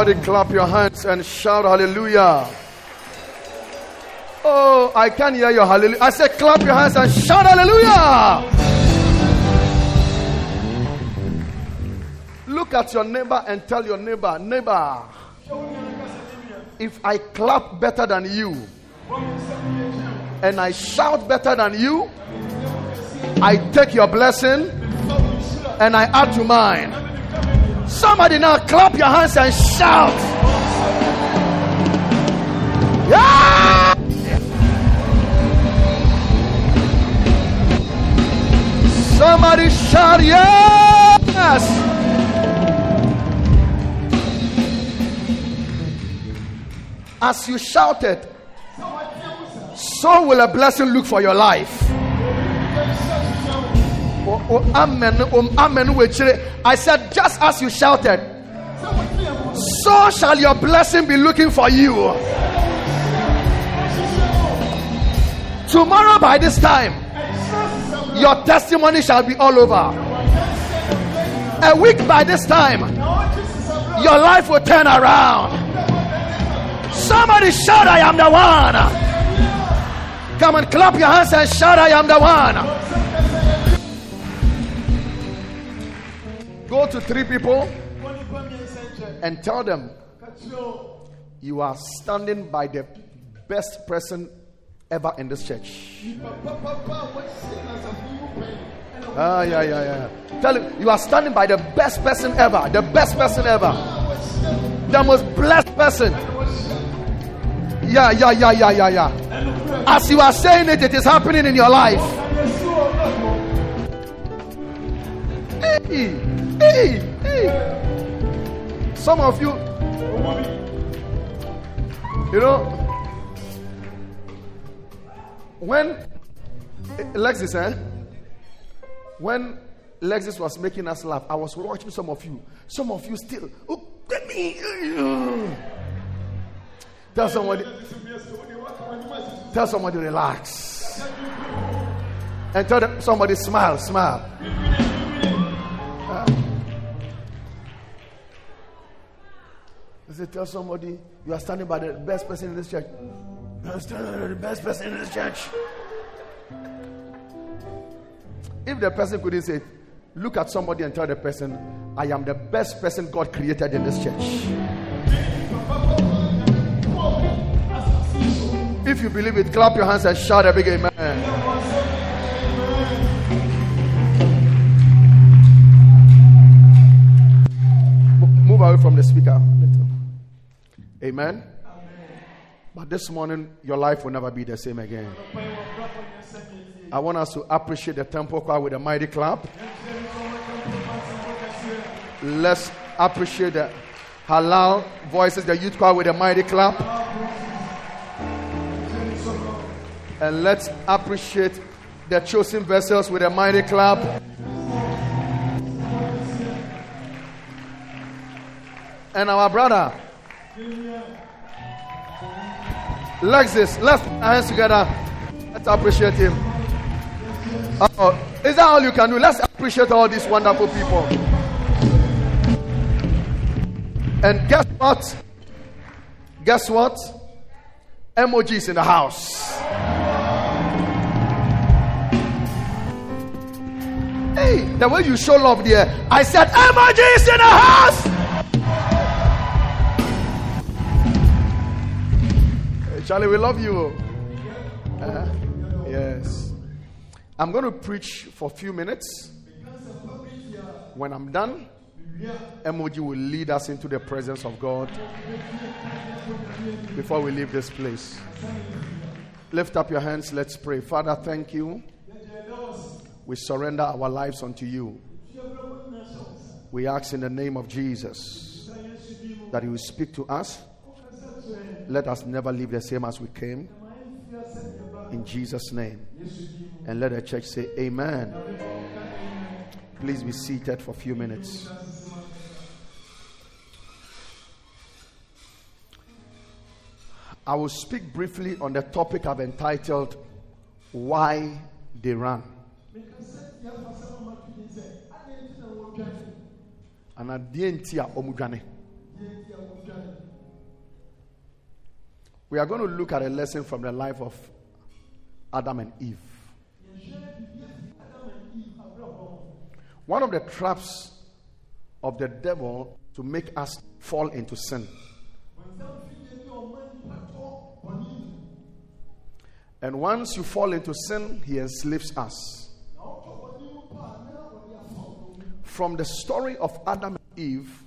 Somebody clap your hands and shout hallelujah. Oh, I can't hear your hallelujah. I said clap your hands and shout hallelujah. Look at your neighbor and tell your neighbor, neighbor, if I clap better than you and I shout better than you, I take your blessing and I add to mine. Somebody now clap your hands and shout. Yeah! Somebody shout yes! As you shouted, so will a blessing look for your life. Oh, amen. Oh, amen. I said, just as you shouted, so shall your blessing be looking for you. Tomorrow, by this time, your testimony shall be all over. A week by this time, your life will turn around. Somebody shout, I am the one. Come and clap your hands and shout, I am the one. Go to three people and tell them you are standing by the best person ever in this church. Ah, yeah, yeah, yeah. Tell him you are standing by the best person ever, the best person ever, the most blessed person. Yeah, yeah, yeah, yeah, yeah, yeah. As you are saying it, it is happening in your life. Hey. Hey, hey. Some of you, you know, when Lexis, eh? When Lexis was making us laugh, I was watching some of you. Some of you still, oh, let me. Tell somebody, tell somebody relax. And tell somebody smile, smile. Said, tell somebody you are standing by the best person in this church. You are standing by the best person in this church. If the person couldn't say, look at somebody and tell the person, I am the best person God created in this church. If you believe it, clap your hands and shout a big amen. Move away from the speaker. Amen? Amen? But this morning, your life will never be the same again. I want us to appreciate the temple choir with a mighty clap. Let's appreciate the halal voices, the youth choir with a mighty clap. And let's appreciate the chosen vessels with a mighty clap. And our brother, Lexis, let's put our hands together. Let's appreciate him. Uh-oh. Is that all you can do? Let's appreciate all these wonderful people. And guess what? Guess what? Emojis in the house. Hey, the way you show love there. I said emojis in the house. Charlie, we love you. Uh, yes. I'm going to preach for a few minutes. When I'm done, Emoji will lead us into the presence of God before we leave this place. Lift up your hands. Let's pray. Father, thank you. We surrender our lives unto you. We ask in the name of Jesus that you will speak to us let us never leave the same as we came. In Jesus' name. And let the church say, Amen. Please be seated for a few minutes. I will speak briefly on the topic I've entitled Why They Run. And at the end, We are going to look at a lesson from the life of Adam and Eve. One of the traps of the devil to make us fall into sin. And once you fall into sin, he enslaves us. From the story of Adam and Eve,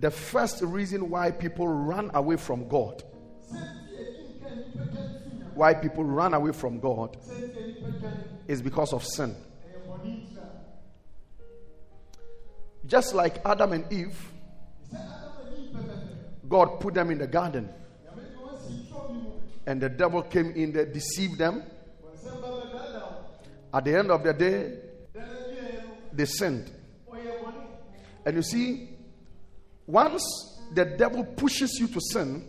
the first reason why people run away from God, why people run away from God, is because of sin. Just like Adam and Eve, God put them in the garden. And the devil came in there, deceived them. At the end of the day, they sinned. And you see, once the devil pushes you to sin,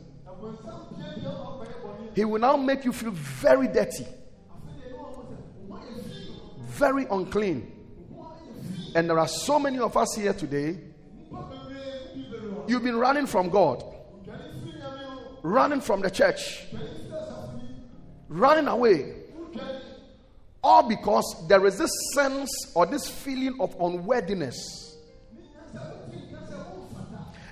he will now make you feel very dirty, very unclean. And there are so many of us here today. You've been running from God, running from the church, running away. All because there is this sense or this feeling of unworthiness.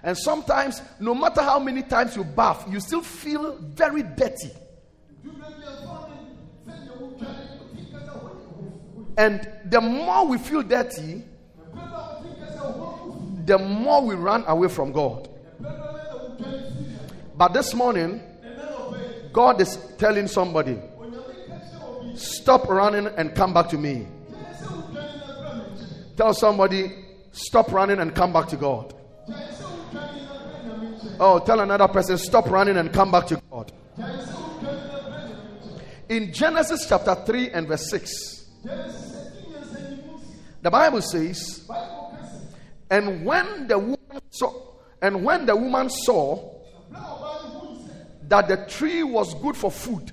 And sometimes, no matter how many times you bath, you still feel very dirty. And the more we feel dirty, the more we run away from God. But this morning, God is telling somebody, stop running and come back to me. Tell somebody, stop running and come back to God. Oh, tell another person, stop running and come back to God. In Genesis chapter 3 and verse 6, the Bible says, and when the woman saw, and when the woman saw that the tree was good for food,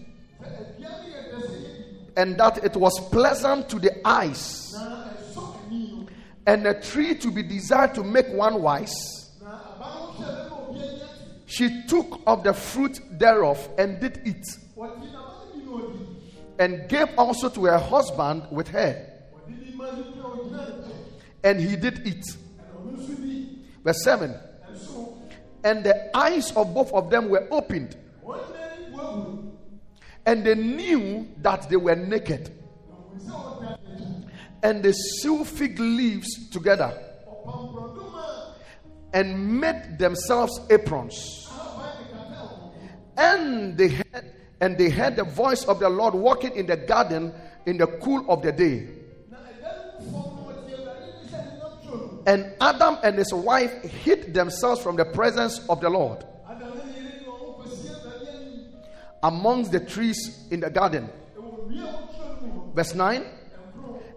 and that it was pleasant to the eyes, and a tree to be desired to make one wise, she took of the fruit thereof and did eat, and gave also to her husband with her. And he did eat. Verse 7 And the eyes of both of them were opened, and they knew that they were naked. And they sewed fig leaves together and made themselves aprons. And they had, and they heard the voice of the Lord walking in the garden in the cool of the day. And Adam and his wife hid themselves from the presence of the Lord amongst the trees in the garden. Verse 9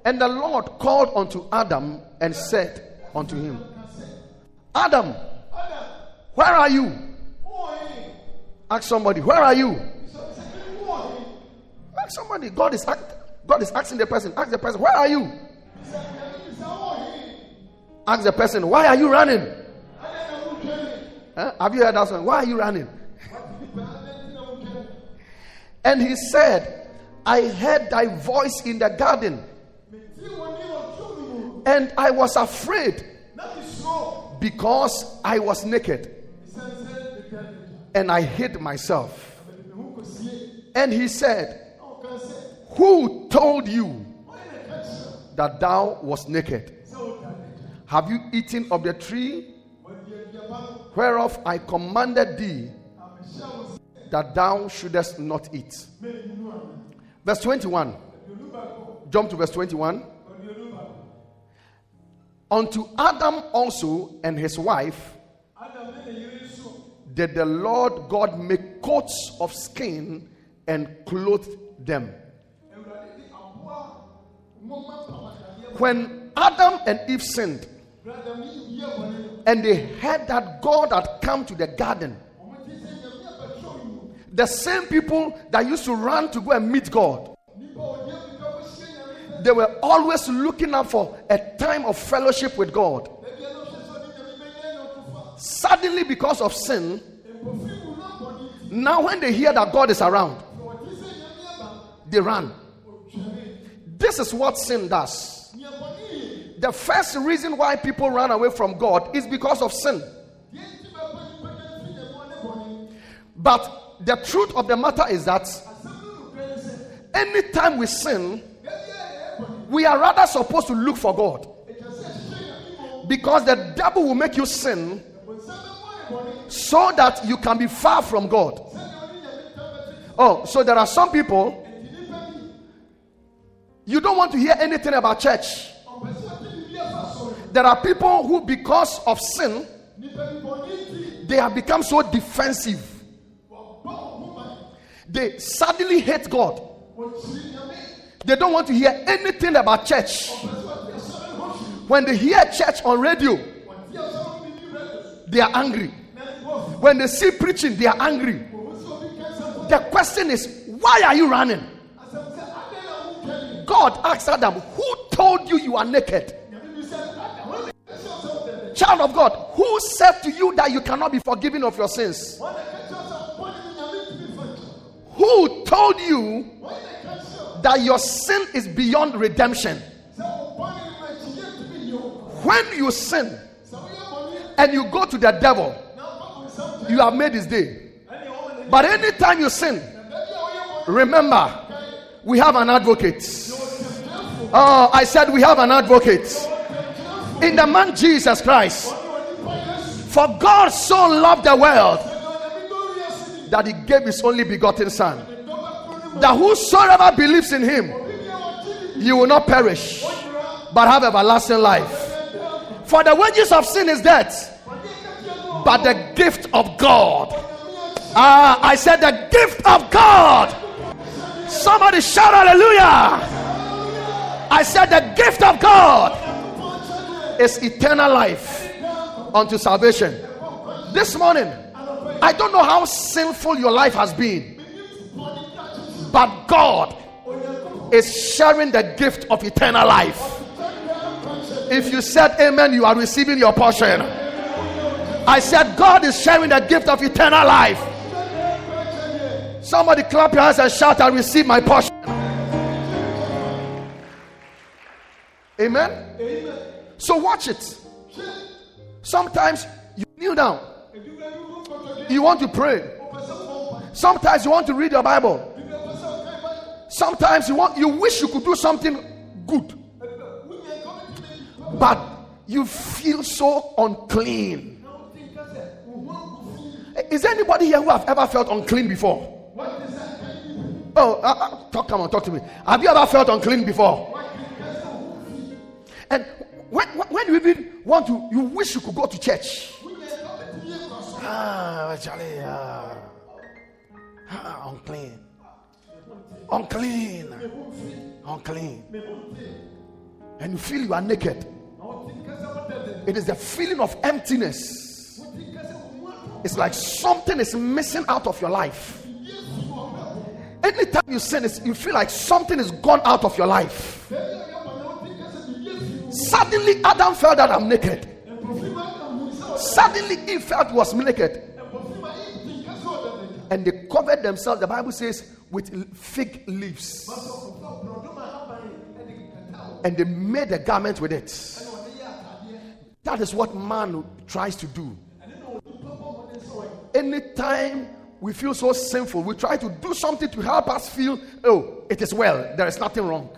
And the Lord called unto Adam and said unto him, Adam, where are you? Ask somebody, where are you? Ask somebody. God is, God is asking the person, ask the person, where are you? Ask the person, why are you running? Huh? Have you heard that song? Why are you running? and he said, I heard thy voice in the garden, and I was afraid because I was naked and I hid myself. And he said, Who told you that thou was naked? Have you eaten of the tree whereof I commanded thee that thou shouldest not eat? Verse 21. Jump to verse 21. Unto Adam also and his wife did the Lord God make coats of skin and clothed them. When Adam and Eve sinned, and they heard that God had come to the garden. The same people that used to run to go and meet God. They were always looking up for a time of fellowship with God. Suddenly, because of sin, Now, when they hear that God is around, they run. This is what sin does. The first reason why people run away from God is because of sin. But the truth of the matter is that anytime we sin, we are rather supposed to look for God. Because the devil will make you sin so that you can be far from God. Oh, so there are some people you don't want to hear anything about church. There are people who, because of sin, they have become so defensive. They suddenly hate God. They don't want to hear anything about church. When they hear church on radio, they are angry. When they see preaching, they are angry. The question is, why are you running? God asked Adam, Who told you you are naked? Child of God, who said to you that you cannot be forgiven of your sins? Who told you that your sin is beyond redemption? When you sin and you go to the devil, you have made his day. But anytime you sin, remember, we have an advocate. Oh, I said we have an advocate in the man Jesus Christ. For God so loved the world that he gave his only begotten Son, that whosoever believes in him, you will not perish, but have everlasting life. For the wages of sin is death, but the gift of God. Ah, I said the gift of God. Somebody shout hallelujah. I said, the gift of God is eternal life unto salvation. This morning, I don't know how sinful your life has been, but God is sharing the gift of eternal life. If you said amen, you are receiving your portion. I said, God is sharing the gift of eternal life. Somebody clap your hands and shout, I receive my portion. Amen? Amen. So watch it. Sometimes you kneel down. You want to pray. Sometimes you want to read your Bible. Sometimes you want you wish you could do something good. But you feel so unclean. Is there anybody here who have ever felt unclean before? Oh, uh, uh, talk, come on, talk to me. Have you ever felt unclean before? And when, when you even want to, you wish you could go to church. Ah, ah, ah, unclean, unclean, unclean, and you feel you are naked. It is the feeling of emptiness. It's like something is missing out of your life. Anytime you sin, you feel like something is gone out of your life. Suddenly, Adam felt that I'm naked. Suddenly, Eve felt was naked. And they covered themselves, the Bible says, with fig leaves. And they made a garment with it. That is what man tries to do. Anytime we feel so sinful, we try to do something to help us feel, oh, it is well, there is nothing wrong.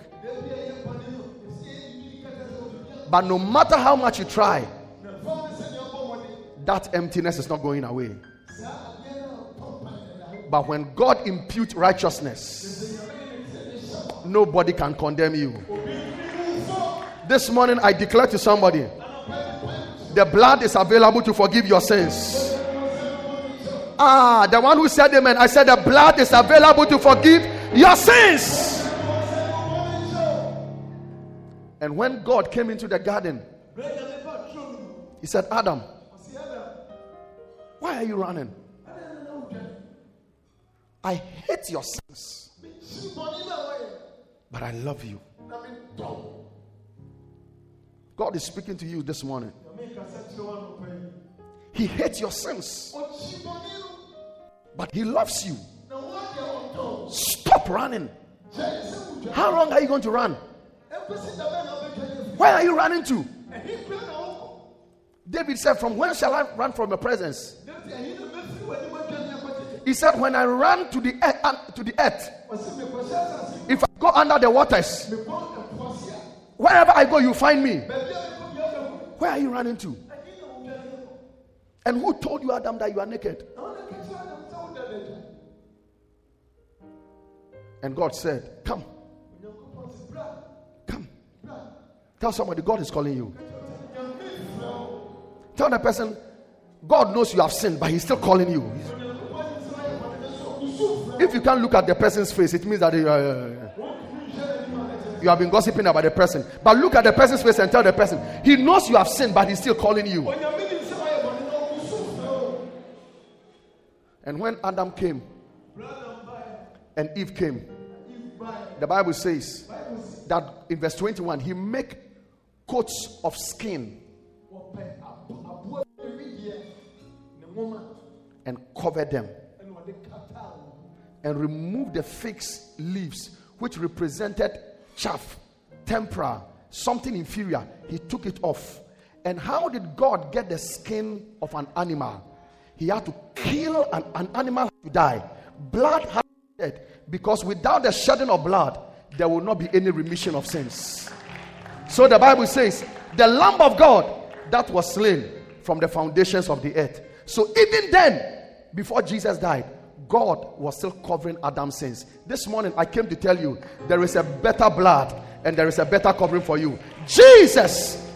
But no matter how much you try, that emptiness is not going away. But when God imputes righteousness, nobody can condemn you. This morning, I declare to somebody the blood is available to forgive your sins. Ah, the one who said amen. I said the blood is available to forgive your sins. And when God came into the garden, he said, Adam, why are you running? I hate your sins, but I love you. God is speaking to you this morning. He hates your sins, But He loves you. Stop running. How long are you going to run? Where are you running to? David said, From when shall I run from your presence? He said, When I run to the earth, uh, to the earth if I go under the waters, wherever I go, you find me. Where are you running to? And who told you, Adam, that you are naked? And God said, Come. Come. Tell somebody, God is calling you. Tell the person, God knows you have sinned, but He's still calling you. If you can't look at the person's face, it means that you, uh, you have been gossiping about the person. But look at the person's face and tell the person, He knows you have sinned, but He's still calling you. And when Adam came and Eve came, the Bible says that in verse 21, he make coats of skin and cover them and remove the fig leaves which represented chaff, tempera, something inferior. He took it off. And how did God get the skin of an animal? He had to kill an, an animal to die. Blood had to shed because without the shedding of blood, there will not be any remission of sins. So the Bible says, the Lamb of God that was slain from the foundations of the earth. So even then, before Jesus died, God was still covering Adam's sins. This morning, I came to tell you there is a better blood and there is a better covering for you. Jesus,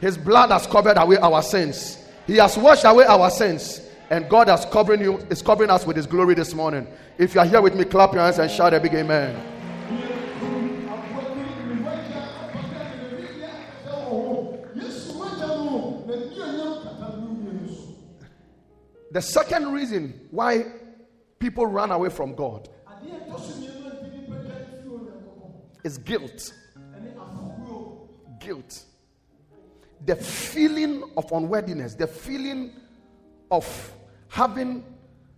His blood has covered away our sins, He has washed away our sins. And God has covering you, is covering us with His glory this morning. If you are here with me, clap your hands and shout a big amen. The second reason why people run away from God is guilt. Guilt. The feeling of unworthiness, the feeling of having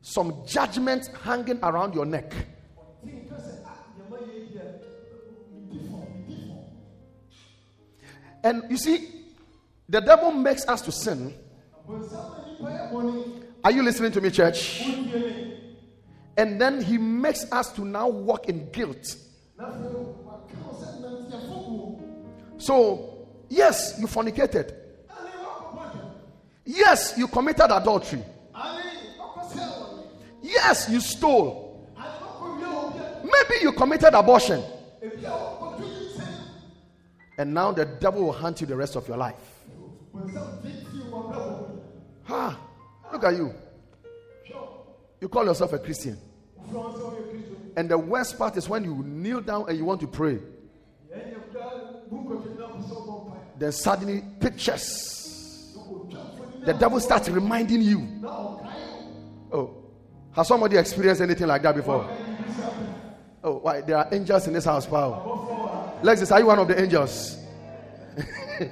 some judgment hanging around your neck. And you see, the devil makes us to sin. Are you listening to me, church? And then he makes us to now walk in guilt. So, yes, you fornicated. Yes, you committed adultery. Yes, you stole. Maybe you committed abortion. And now the devil will hunt you the rest of your life. Ha! Look at you. You call yourself a Christian. And the worst part is when you kneel down and you want to pray. Then suddenly pictures. The devil starts reminding you. Oh, has somebody experienced anything like that before? Oh, why? There are angels in this house, Paul. Lexus, are you one of the angels?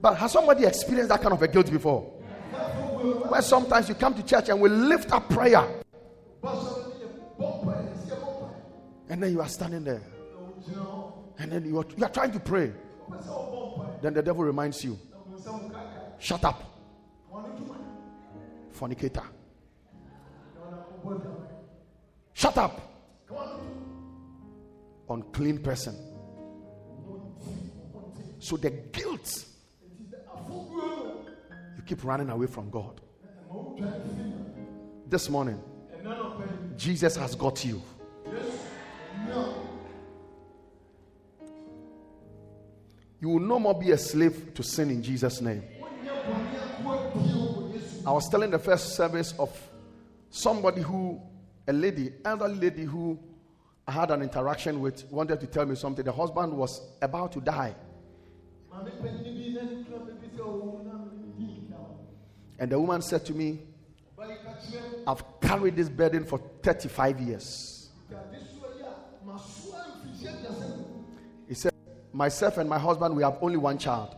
but has somebody experienced that kind of a guilt before? Where sometimes you come to church and we lift up prayer. And then you are standing there. And then you are, you are trying to pray. Then the devil reminds you Shut up fornicator. Shut up. Unclean person. So the guilt, keep running away from God. This morning, Jesus has got you. You will no more be a slave to sin in Jesus' name. I was telling the first service of somebody who, a lady, elderly lady who I had an interaction with, wanted to tell me something. The husband was about to die. And the woman said to me, I've carried this burden for 35 years. He said, Myself and my husband, we have only one child.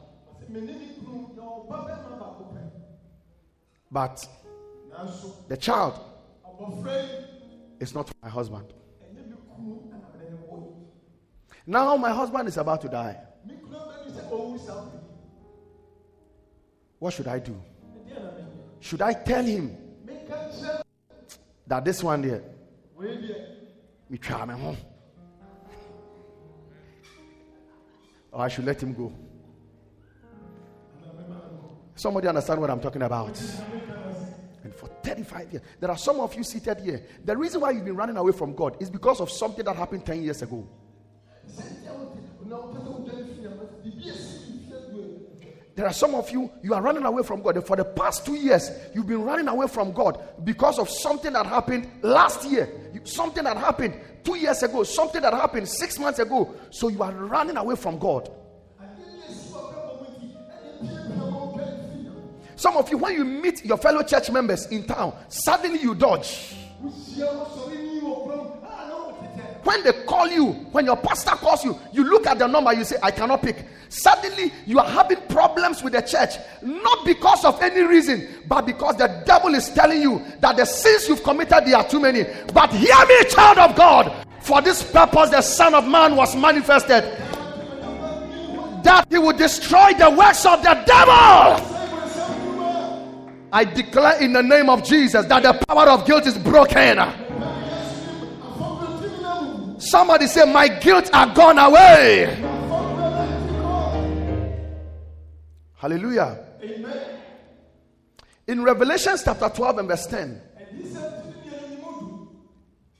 But the child is not my husband. Now my husband is about to die. What should I do? Should I tell him that this one there, me try me home, or I should let him go? Somebody understand what I'm talking about? And for 35 years, there are some of you seated here. The reason why you've been running away from God is because of something that happened 10 years ago. There are some of you, you are running away from God. For the past two years, you've been running away from God because of something that happened last year, something that happened two years ago, something that happened six months ago. So you are running away from God. Some of you, when you meet your fellow church members in town, suddenly you dodge. When they call you, when your pastor calls you, you look at the number, you say, I cannot pick. Suddenly, you are having problems with the church, not because of any reason, but because the devil is telling you that the sins you've committed, they are too many. But hear me, child of God, for this purpose, the Son of Man was manifested that he would destroy the works of the devil. I declare in the name of Jesus that the power of guilt is broken. Somebody say, My guilt are gone away. Hallelujah. Amen. In Revelation chapter 12 and verse 10,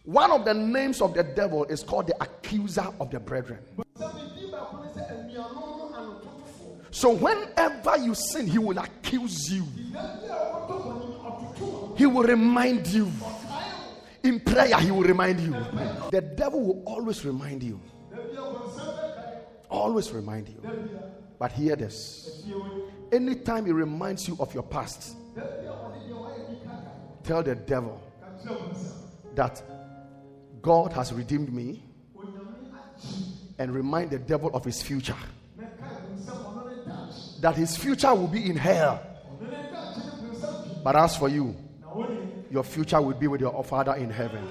one of the names of the devil is called the accuser of the brethren. So whenever you sin, he will accuse you. He will remind you. In prayer, he will remind you. The devil will always remind you. Always remind you. But hear this. Anytime he reminds you of your past, tell the devil that God has redeemed me and remind the devil of his future. That his future will be in hell. But as for you, your future will be with your Father in heaven.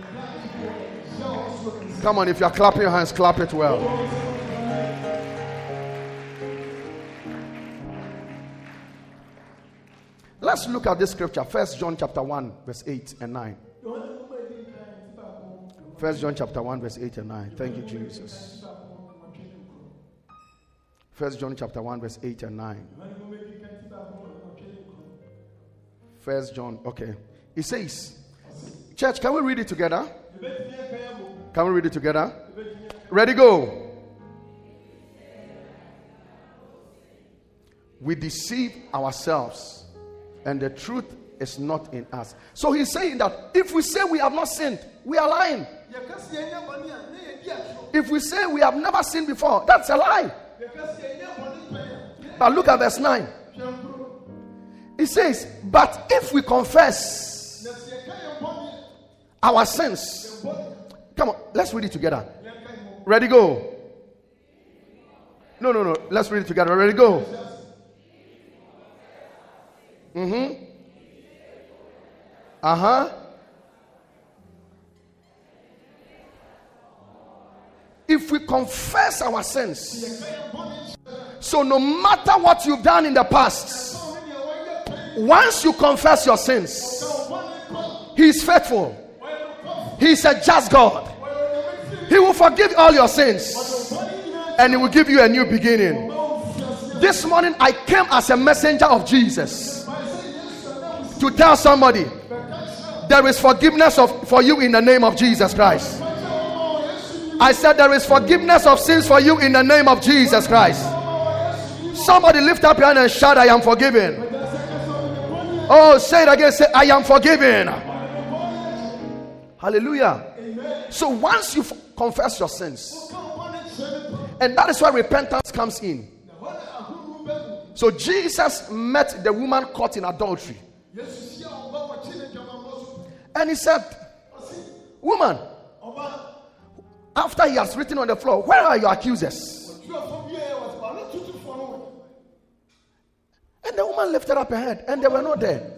Come on, if you're clapping your hands, clap it well. Let's look at this scripture. First John chapter 1, verse 8 and 9. First John chapter 1, verse 8 and 9. Thank you, Jesus. First John chapter 1, verse 8 and 9. First John, okay. It says, Church, can we read it together? Can we read it together? Ready, go. We deceive ourselves, and the truth is not in us. So he's saying that if we say we have not sinned, we are lying. If we say we have never sinned before, that's a lie. But look at verse 9. It says, But if we confess our sins. Come on, let's read it together. Ready, go. No, no, no. Let's read it together. Ready, go. Mm-hmm. Uh-huh. If we confess our sins, so no matter what you've done in the past, once you confess your sins, He is faithful He's a just God. He will forgive all your sins and He will give you a new beginning. This morning, I came as a messenger of Jesus to tell somebody there is forgiveness of, for you in the name of Jesus Christ. I said there is forgiveness of sins for you in the name of Jesus Christ. Somebody lift up your hand and shout, I am forgiven. Oh, say it again. Say, I am forgiven. Hallelujah. Amen. So once you confess your sins, and that is why repentance comes in. So Jesus met the woman caught in adultery. And he said, Woman, after he has written on the floor, where are your accusers? And the woman lifted up her head, and they were not there.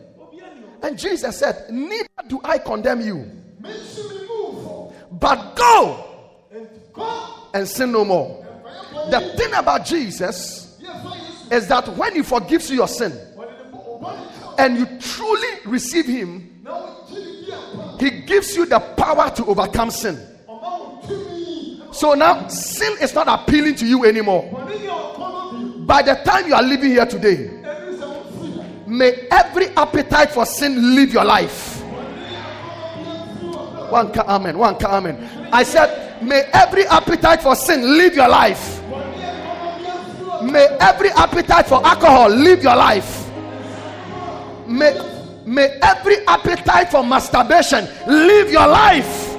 And Jesus said, Neither do I condemn you, but go and sin no more. The thing about Jesus is that when he forgives you your sin and you truly receive him, he gives you the power to overcome sin. So now sin is not appealing to you anymore. By the time you are living here today, may every appetite for sin leave your life. One ka amen. One ka amen. I said, may every appetite for sin leave your life. May every appetite for alcohol leave your life. May, may every appetite for masturbation leave your life.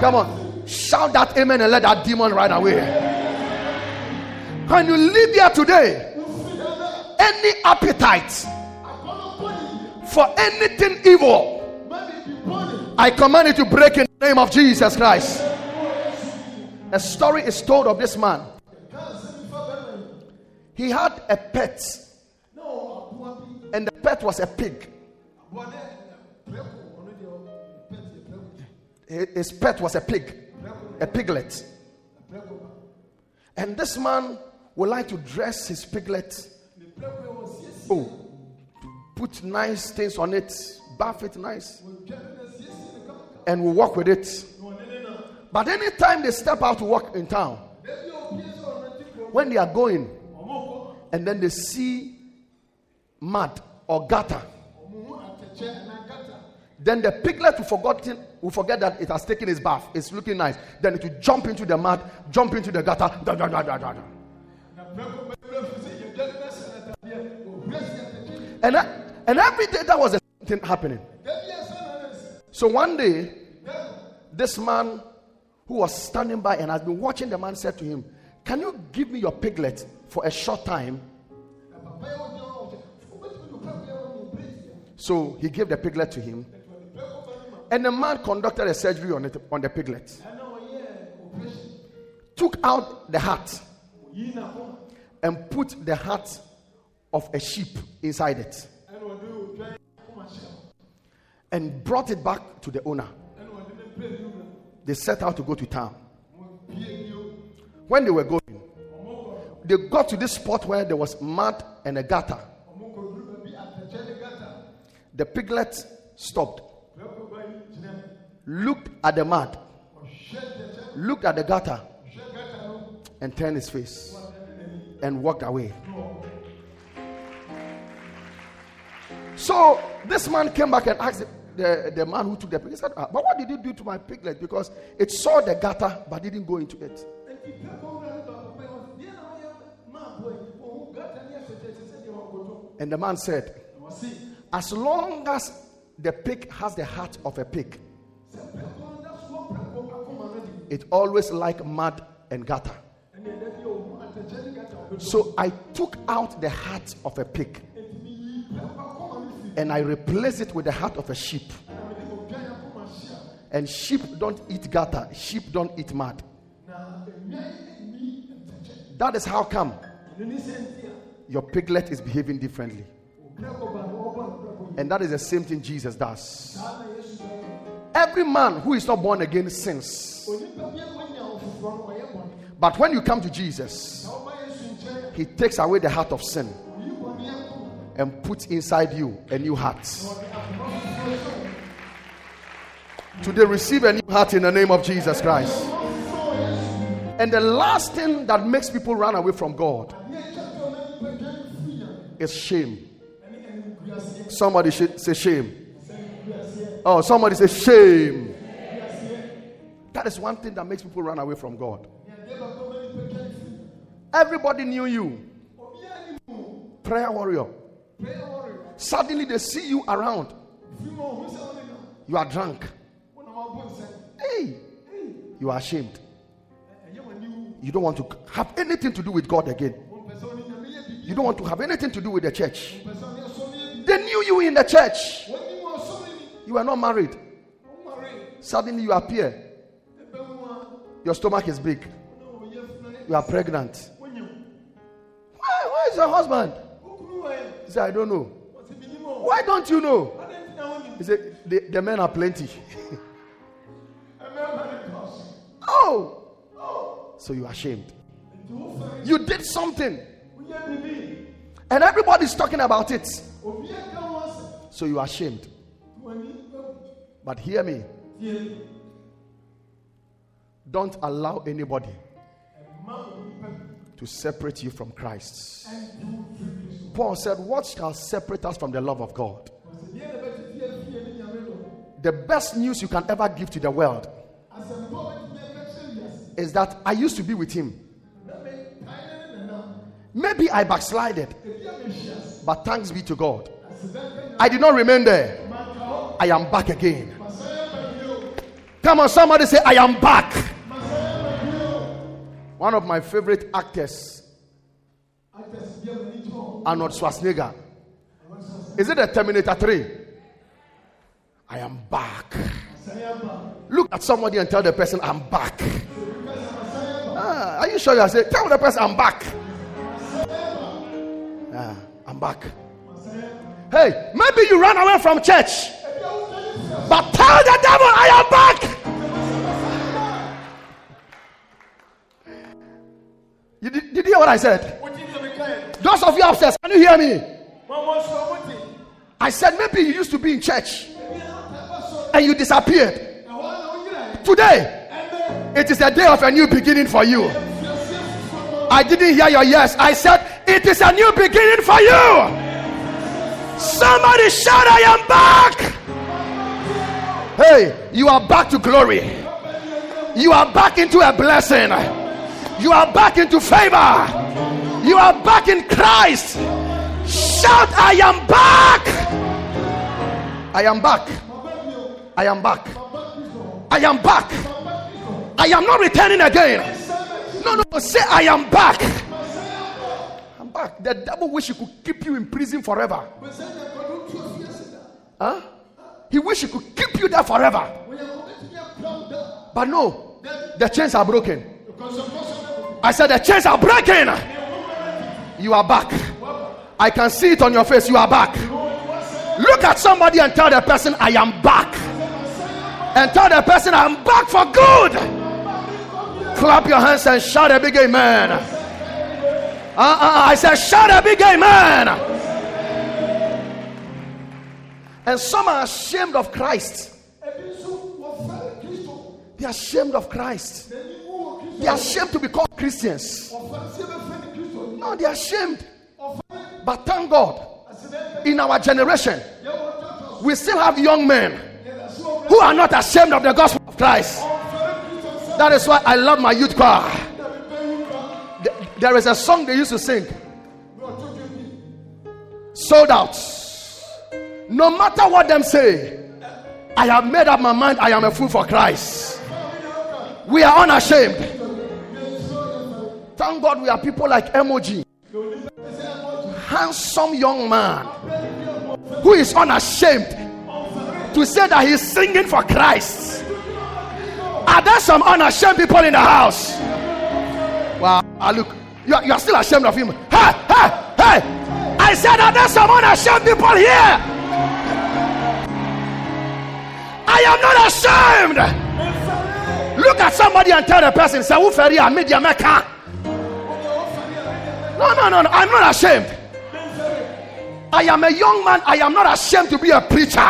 Come on, shout that amen and let that demon run away. When you live here today, any appetite for anything evil, I command it to break in the name of Jesus Christ. A story is told of this man. He had a pet, and the pet was a pig. His pet was a pig, a piglet. And this man would like to dress his piglet. Oh, put nice things on it, bath it nice, and will walk with it. But anytime they step out to walk in town, when they are going, and then they see mud or gutter, then the piglet will, forgotten, will forget that it has taken its bath. It's looking nice. Then it will jump into the mud, jump into the gutter. Da, da, da, da, da, da. And, that, and every day that was a thing happening. So one day, this man who was standing by and has been watching the man said to him, Can you give me your piglet for a short time? So he gave the piglet to him. And the man conducted a surgery on it on the piglet. Took out the heart and put the heart of a sheep inside it. And brought it back to the owner. They set out to go to town. When they were going, they got to this spot where there was mud and a gutter. The piglet stopped, looked at the mud, looked at the gutter, and turned his face and walked away. So this man came back and asked the, the man who took the piglet. He said, ah, But what did you do to my piglet? Because it saw the gutter but didn't go into it. And the man said, As long as the pig has the heart of a pig, it always like mud and gutter. So I took out the heart of a pig and I replace it with the heart of a sheep. And sheep don't eat gutter, sheep don't eat mud. That is how come your piglet is behaving differently. And that is the same thing Jesus does. Every man who is not born again sins. But when you come to Jesus, He takes away the heart of sin and put inside you a new heart. Today, receive a new heart in the name of Jesus Christ. And the last thing that makes people run away from God is shame. Somebody should say shame. Oh, somebody say shame. That is one thing that makes people run away from God. Everybody knew you. Prayer warrior. Suddenly they see you around. You are drunk. Hey, you are ashamed. You don't want to have anything to do with God again. You don't want to have anything to do with the church. They knew you in the church. You are not married. Suddenly you appear. Your stomach is big. You are pregnant. Where, where is your husband? He said, I don't know. Why don't you know? He said, the, the men are plenty. Oh! oh! So you are ashamed. You did something. And everybody's talking about it. So you are ashamed. But hear me. Don't allow anybody to separate you from Christ. Paul said, What shall separate us from the love of God? The best news you can ever give to the world is that I used to be with him. Maybe I backslided, but thanks be to God. I did not remain there. I am back again. Come on, somebody say, I am back. One of my favorite actors, Arnold Schwarzenegger. Is it the Terminator 3? I am back. Look at somebody and tell the person, I'm back. Ah, are you sure you are saying? Tell the person, I'm back. Ah, I'm back. Hey, maybe you ran away from church, but tell the devil, I am back. You did, did you hear what I said? Those of you upstairs, can you hear me? I said maybe you used to be in church and you disappeared. Today, it is a day of a new beginning for you. I didn't hear your yes. I said it is a new beginning for you. Somebody shout, I am back. Hey, you are back to glory. You are back into a blessing. You are back into favor. You are back in Christ. Shout, I am back. I am back. I am back. I am back. I am not returning again. No, no, say, I am back. I'm back. The devil wish he could keep you in prison forever. Huh? He wish he could keep you there forever. But no, the chains are broken. I said, The chains are breaking. You are back. I can see it on your face. You are back. Look at somebody and tell the person, I am back. And tell the person, I'm back for good. Clap your hands and shout a big amen. Uh, uh, I said, shout a big amen. And some are ashamed of Christ. They are ashamed of Christ. They are ashamed to be called Christians. No, they are ashamed. But thank God, in our generation, we still have young men who are not ashamed of the gospel of Christ. That is why I love my youth choir. There is a song they used to sing. Sold out. No matter what them say, I have made up my mind I am a fool for Christ. We are unashamed. Thank God we are people like Emoji. Handsome young man who is unashamed to say that he's singing for Christ. Are there some unashamed people in the house? Wow, ah, look, you are, you are still ashamed of him. Hey, hey, hey! I said, Are there some unashamed people here? I am not ashamed. Look at somebody and tell the person, say, media mecca. No, no, no, no. I'm not ashamed. I am a young man. I am not ashamed to be a preacher.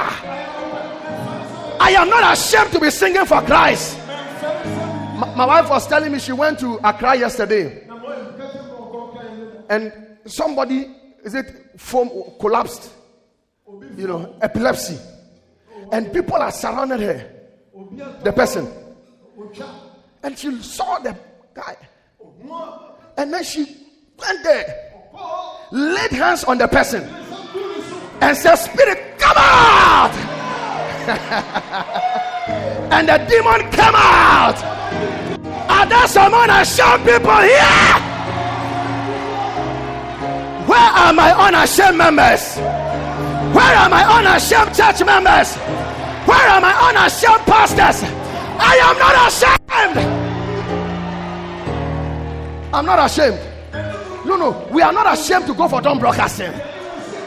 I am not ashamed to be singing for Christ. My, my wife was telling me she went to Accra yesterday. And somebody, is it foam collapsed? You know, epilepsy. And people are surrounded her. The person. And she saw the guy. And then she went there, laid hands on the person, and said, Spirit, come out! and the demon came out. Are there some unashamed people here? Where are my unashamed members? Where are my unashamed church members? Where are my unashamed pastors? I am not ashamed. I'm not ashamed. No, no, we are not ashamed to go for dumb broadcasting.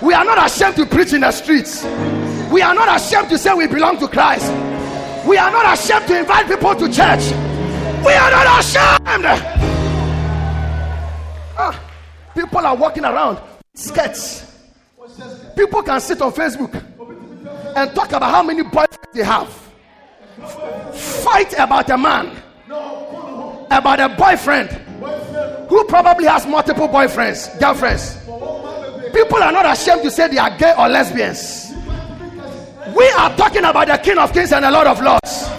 We are not ashamed to preach in the streets. We are not ashamed to say we belong to Christ. We are not ashamed to invite people to church. We are not ashamed. Ah, people are walking around skirts. People can sit on Facebook and talk about how many boyfriends they have. Fight about a man, about a boyfriend who probably has multiple boyfriends, girlfriends. People are not ashamed to say they are gay or lesbians. We are talking about the King of Kings and the Lord of Lords.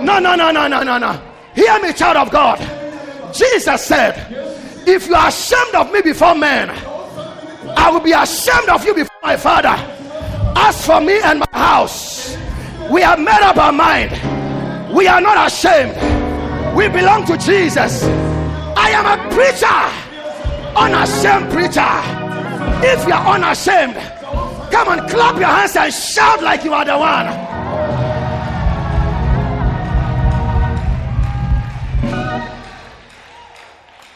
No, no, no, no, no, no, no. Hear me, child of God. Jesus said, If you are ashamed of me before men, I will be ashamed of you before my Father. As for me and my house, we have made up our mind. We are not ashamed. We belong to Jesus. I am a preacher, unashamed preacher. If you are unashamed, come and clap your hands and shout like you are the one.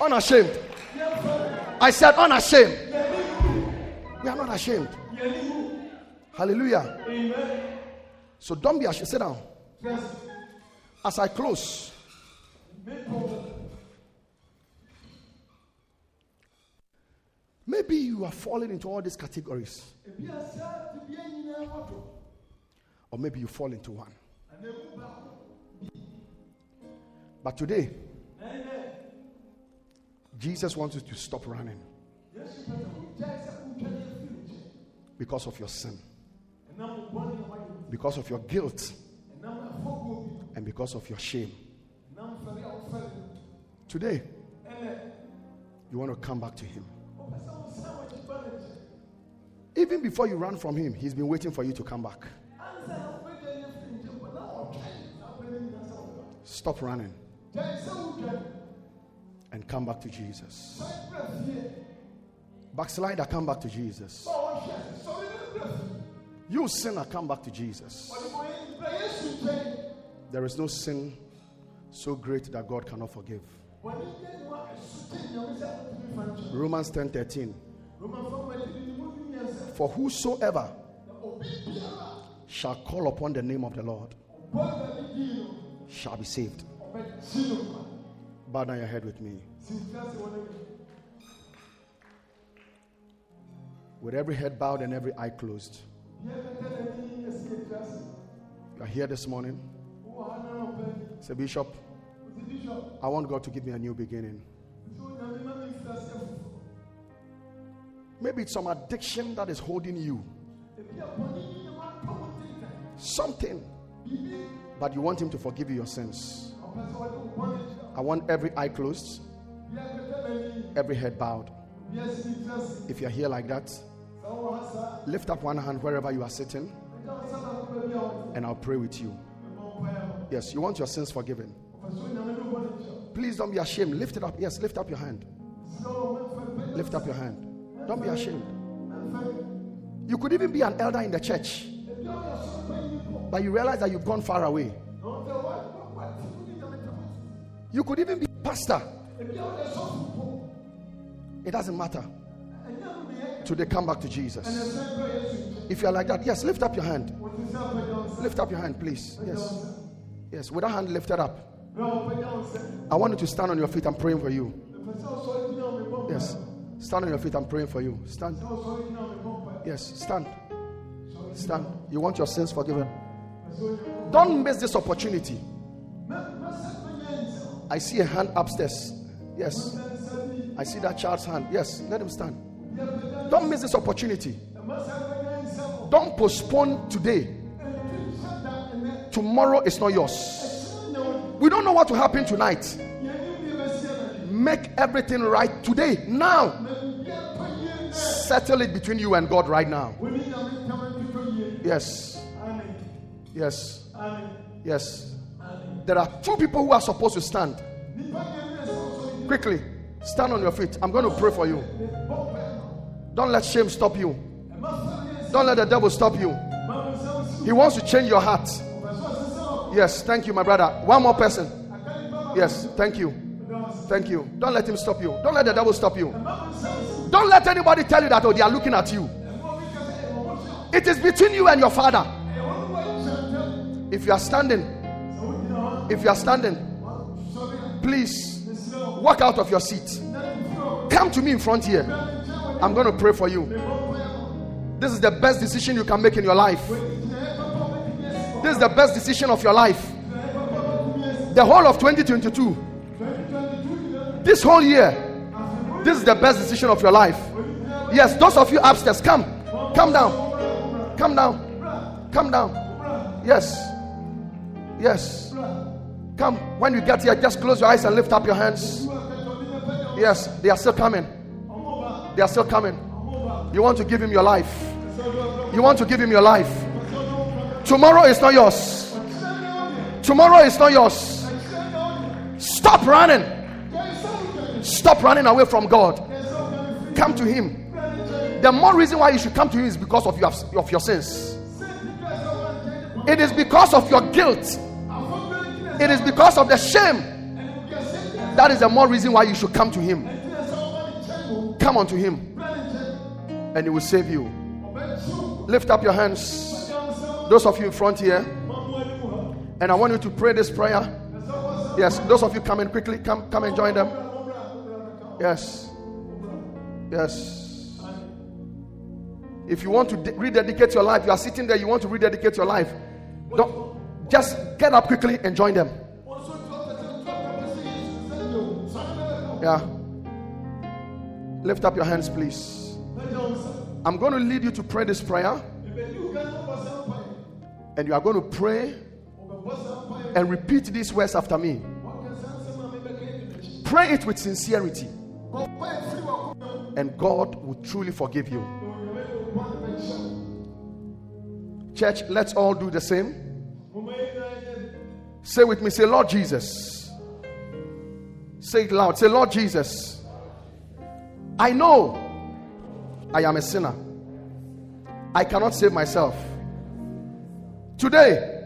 Unashamed. I said unashamed. We are not ashamed. Hallelujah. Amen. So don't be ashamed. Sit down. As I close, maybe you are falling into all these categories, or maybe you fall into one. But today, Jesus wants you to stop running because of your sin, because of your guilt, and because of your shame. Today, you want to come back to Him. Even before you run from Him, He's been waiting for you to come back. Stop running and come back to Jesus. Backslider, come back to Jesus. You sinner, come back to Jesus. There is no sin so great that God cannot forgive. Romans 10 13. For whosoever shall call upon the name of the Lord shall be saved. Bow down your head with me. With every head bowed and every eye closed. You are here this morning. Say, Bishop, I want God to give me a new beginning. Maybe it's some addiction that is holding you. Something. But you want Him to forgive you your sins. I want every eye closed, every head bowed. If you're here like that, lift up one hand wherever you are sitting, and I'll pray with you. Yes, you want your sins forgiven. Please don't be ashamed. Lift it up. Yes, lift up your hand. Lift up your hand. Don't be ashamed. You could even be an elder in the church, but you realize that you've gone far away. You could even be a pastor. It doesn't matter. Today, come back to Jesus. If you are like that, yes, lift up your hand. Lift up your hand, please. Yes. Yes, with that hand lifted up. I want you to stand on your feet. I'm praying for you. Yes. Stand on your feet. I'm praying for you. Stand. Yes, stand. Stand. You want your sins forgiven. Don't miss this opportunity. I see a hand upstairs. Yes. I see that child's hand. Yes, let him stand. Don't miss this opportunity. Don't postpone today. Tomorrow is not yours. We don't know what will happen tonight. Make everything right today, now. Settle it between you and God right now. Yes. Yes. Yes. There are two people who are supposed to stand. Quickly, stand on your feet. I'm going to pray for you. Don't let shame stop you. Don't let the devil stop you. He wants to change your heart. Yes, thank you, my brother. One more person. Yes, thank you. Thank you. Don't let him stop you. Don't let the devil stop you. Don't let anybody tell you that, oh, they are looking at you. It is between you and your father. If you are standing, if you are standing, please walk out of your seat. Come to me in front here. I'm going to pray for you. This is the best decision you can make in your life. This is the best decision of your life. The whole of 2022. This whole year. This is the best decision of your life. Yes, those of you upstairs, come. Come down. Come down. Come down. Yes. Yes. Come. When you get here, just close your eyes and lift up your hands. Yes, they are still coming. They are still coming. You want to give him your life. You want to give him your life. Tomorrow is not yours. Tomorrow is not yours. Stop running. Stop running away from God. Come to him. The more reason why you should come to him is because of your, of your sins. It is because of your guilt. It is because of the shame. That is the more reason why you should come to him. Come unto him. And he will save you. Lift up your hands. Those of you in front here. And I want you to pray this prayer. Yes, those of you coming quickly, come come and join them. Yes. Yes. If you want to de- rededicate your life, you are sitting there, you want to rededicate your life. Don't just get up quickly and join them. Yeah. Lift up your hands, please. I'm going to lead you to pray this prayer. And you are going to pray and repeat these words after me. Pray it with sincerity. And God will truly forgive you. Church, let's all do the same. Say with me, say, Lord Jesus. Say it loud. Say, Lord Jesus. I know I am a sinner. I cannot save myself. Today,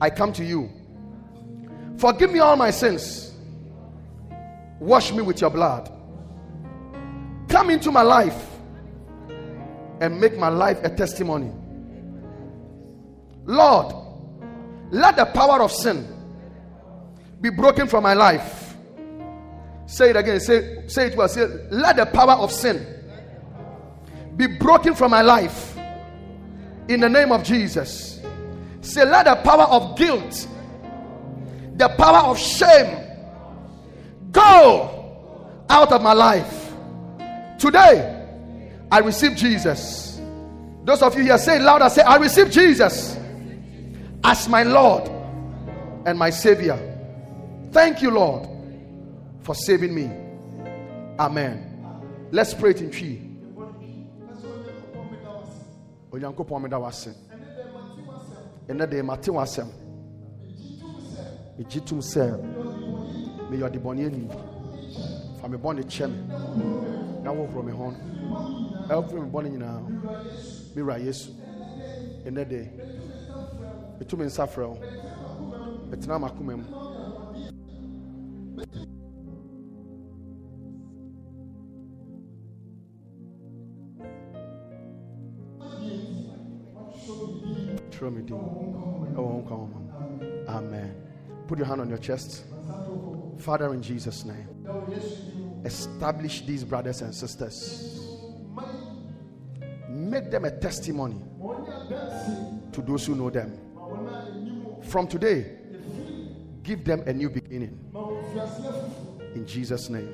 I come to you. Forgive me all my sins. Wash me with your blood. Come into my life and make my life a testimony. Lord, let the power of sin be broken from my life. Say it again. Say, say it well. Say, let the power of sin be broken from my life in the name of Jesus. Say, let the power of guilt, the power of shame, go out of my life. Today, I receive Jesus. Those of you here say louder, say, I receive Jesus as my Lord and my Savior. Thank you, Lord, for saving me. Amen. Let's pray it in Twi. onyankopɔn meda wase ɛnɛ de mate w'asɛm megye tom sɛ meyɛ ɔdebɔne ani fa me bɔne kyɛ me na wohoro me ho ɛwofiri me bɔne nyinaa mewura yesu ɛnɛ de metu me nsa frɛ wo metena makoma mu me din ɛwɔ wo nkwa amen. Put your hand on your chest. Father in jesus name establish these brothers and sisters. Make them a testimony to those who know them. From today give them a new beginning. In jesus name.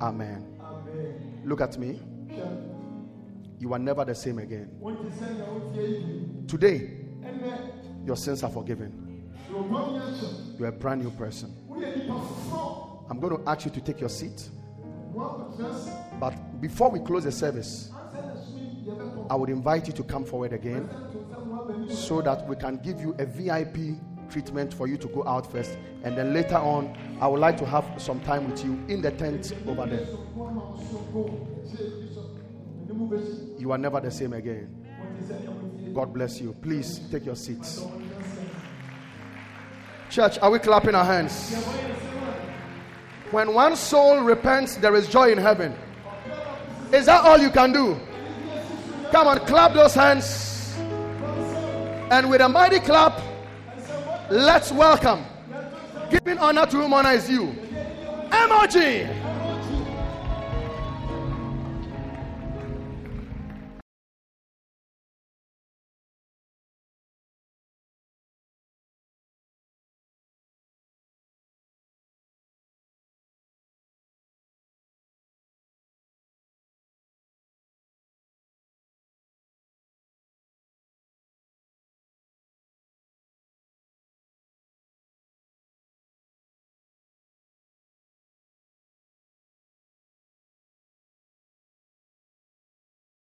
Amen. Look at me. You are never the same again. Today, your sins are forgiven. You're a brand new person. I'm going to ask you to take your seat. But before we close the service, I would invite you to come forward again so that we can give you a VIP treatment for you to go out first. And then later on, I would like to have some time with you in the tent over there. You are never the same again. God bless you. Please take your seats. Church, are we clapping our hands? When one soul repents, there is joy in heaven. Is that all you can do? Come on, clap those hands. And with a mighty clap, let's welcome. Giving honor to whom honor is you. Emoji.